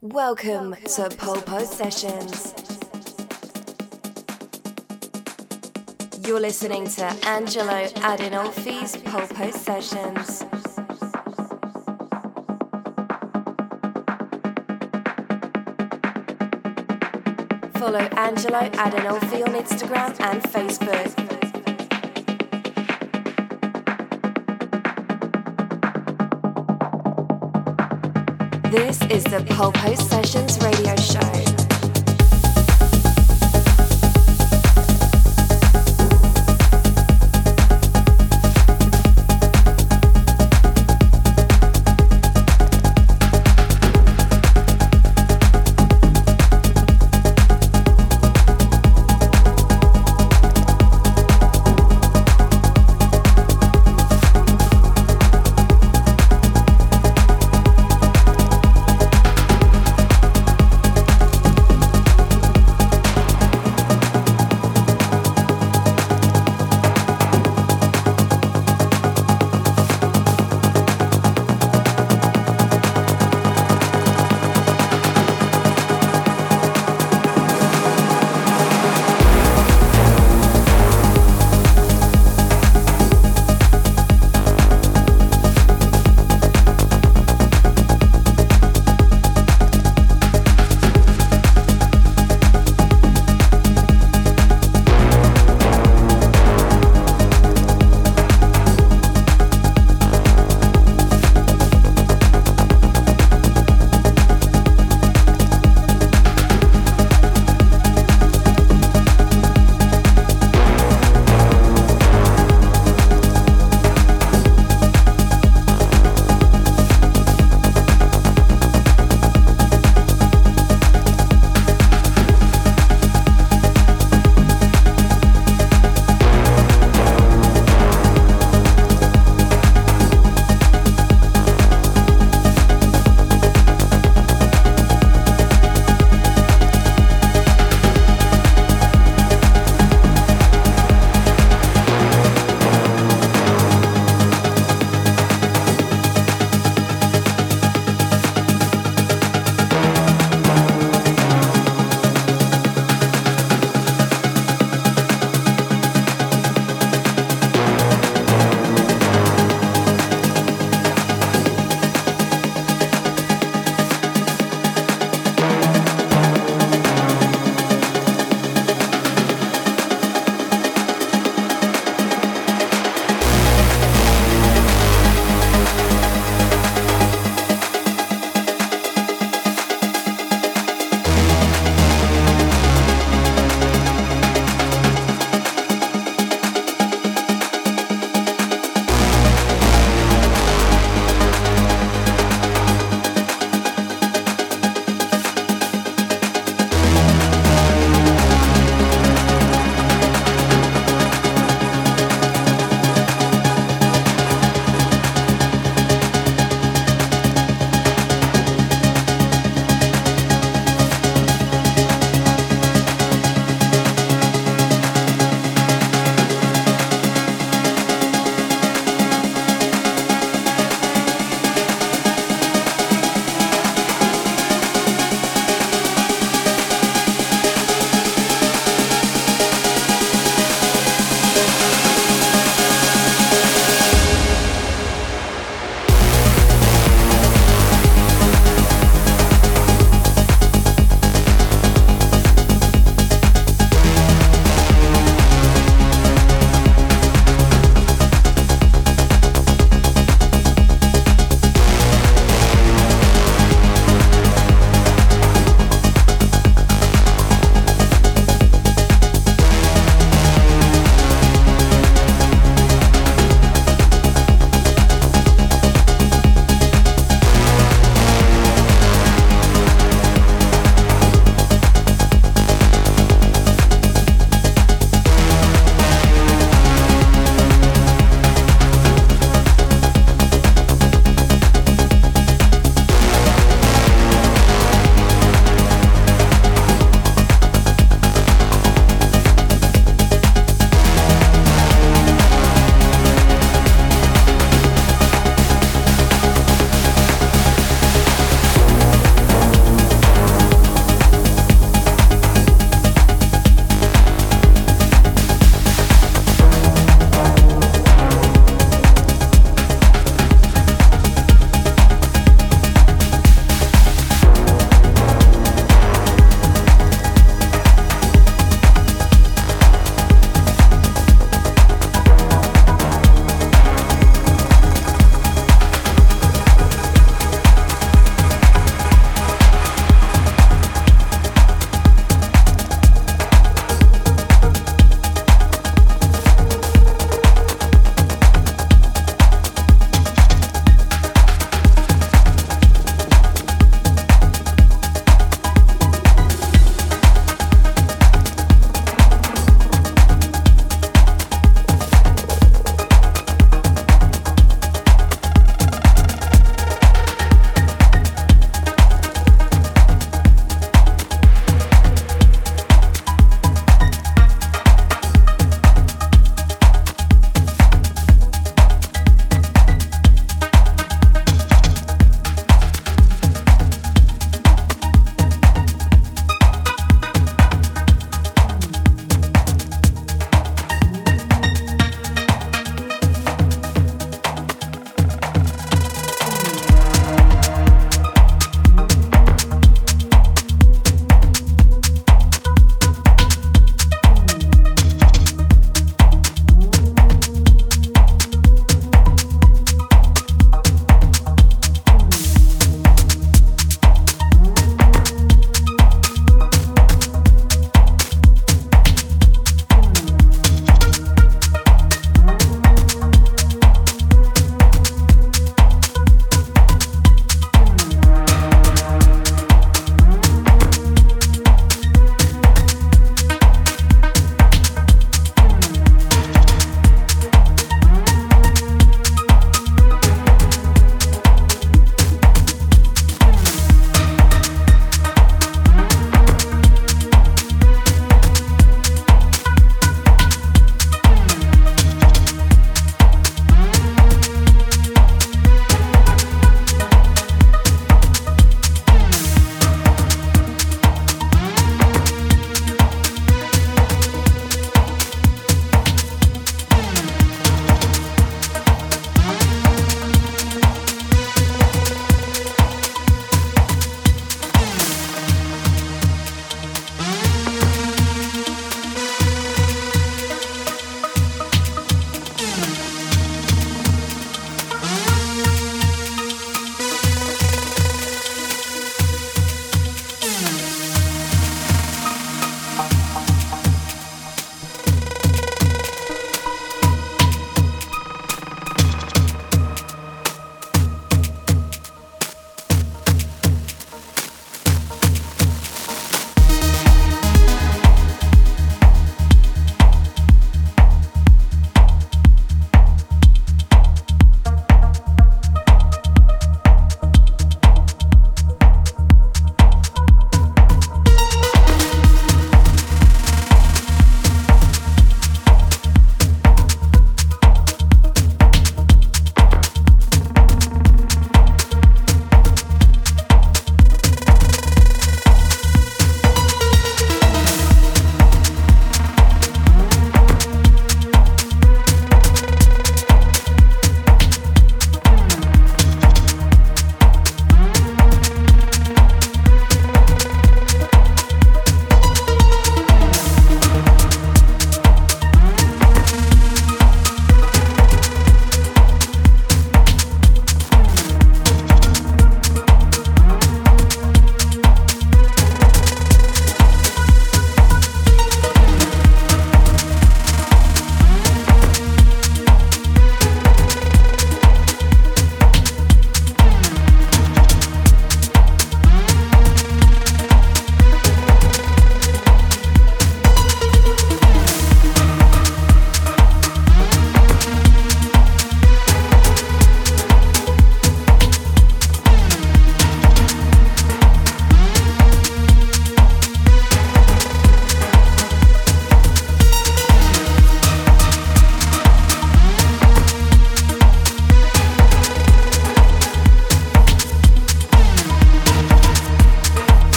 Welcome to Polpo Sessions. You're listening to Angelo Adinolfi's Polpo Sessions. Follow Angelo Adinolfi on Instagram and Facebook. This is the Polpo Sessions radio show.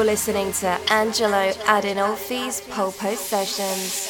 You're listening to Angelo Adinolfi's Polpo Sessions.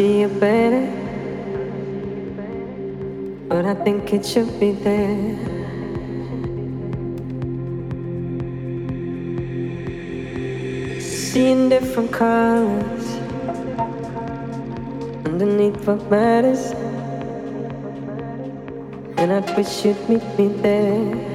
See it better, but I think it should be there. Seeing different colors underneath what matters, and I wish you'd meet me there.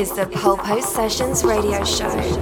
Is the Polpo Sessions radio show.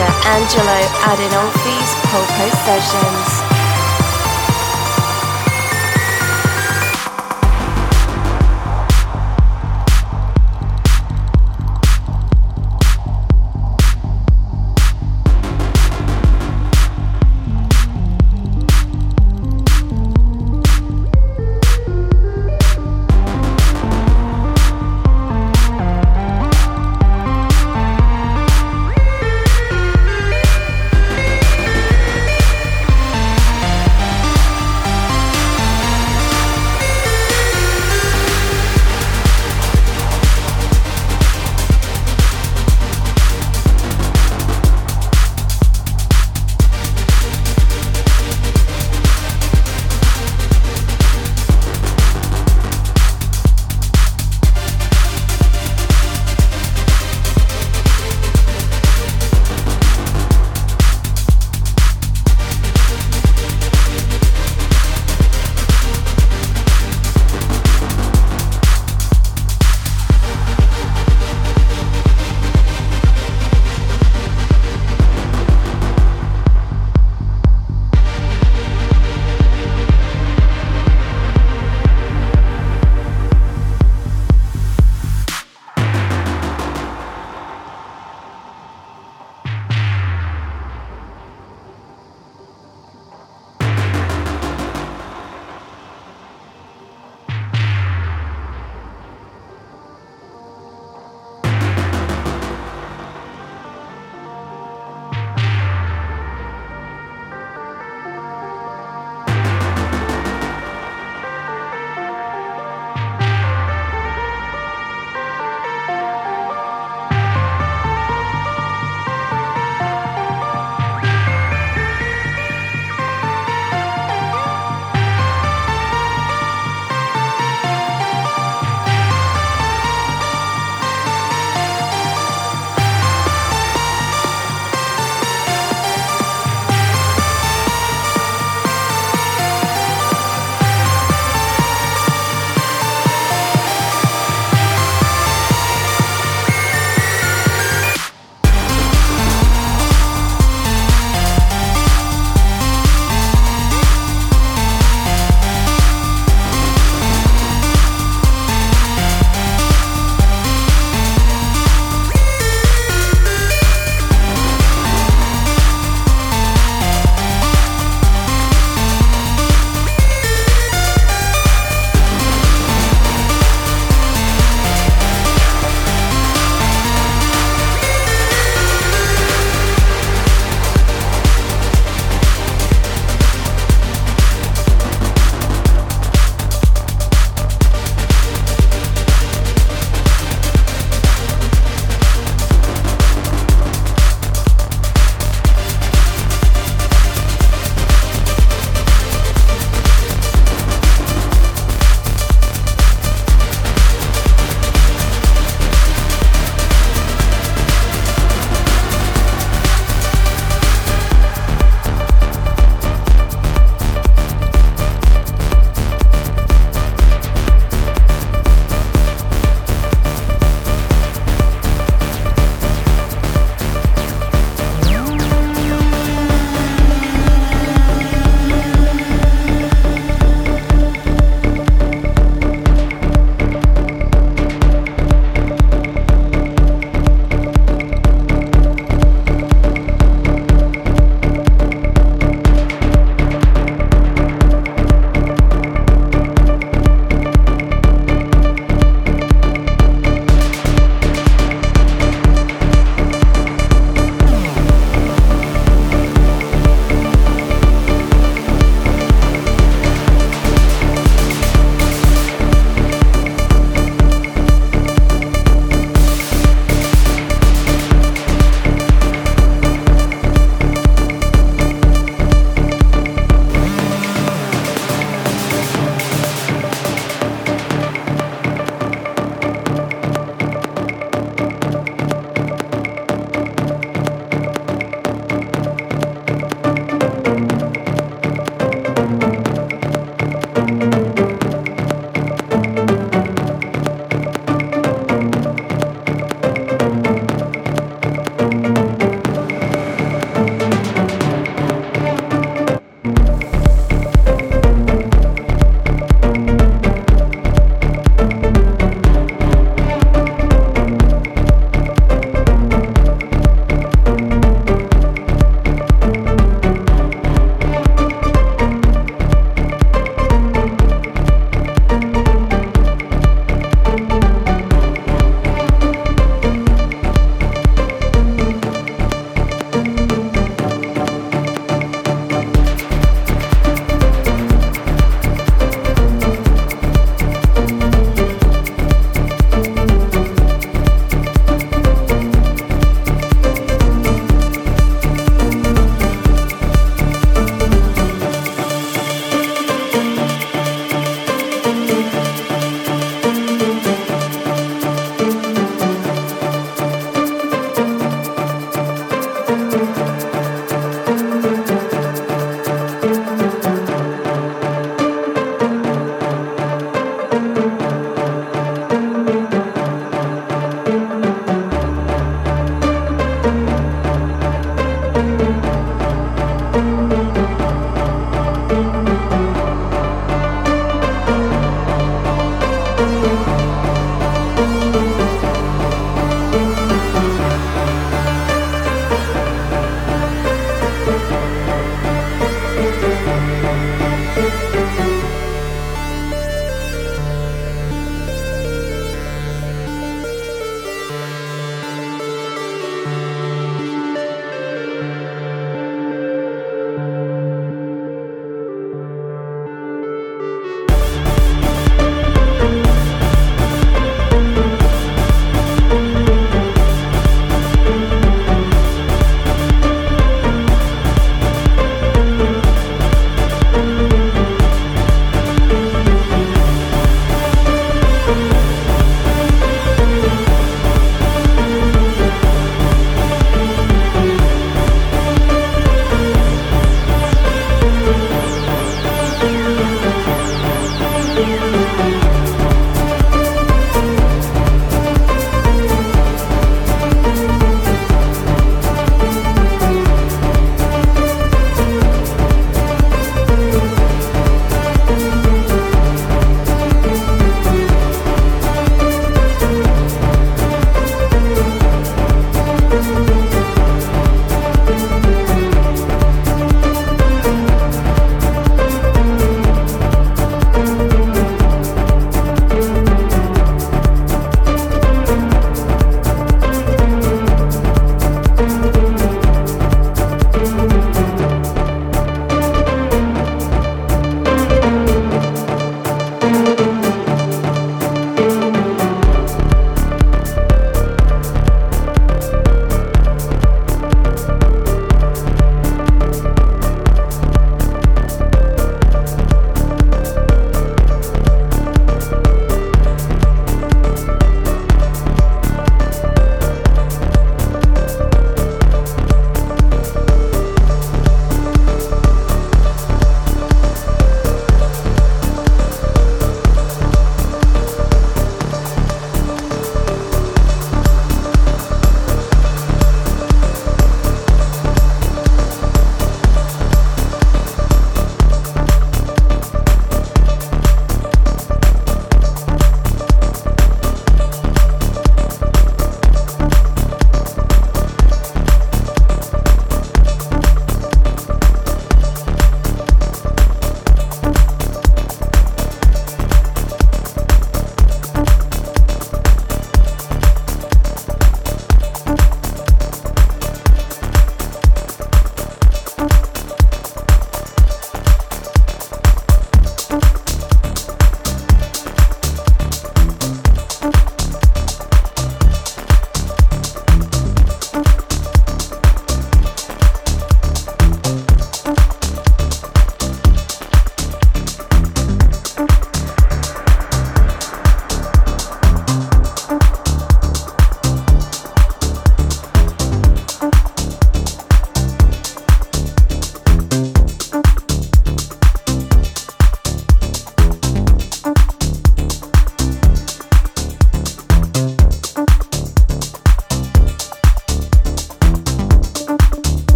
Angelo Adinolfi's Polpo Sessions.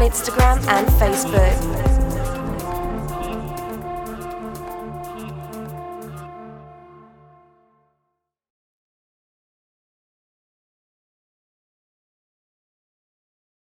On Instagram.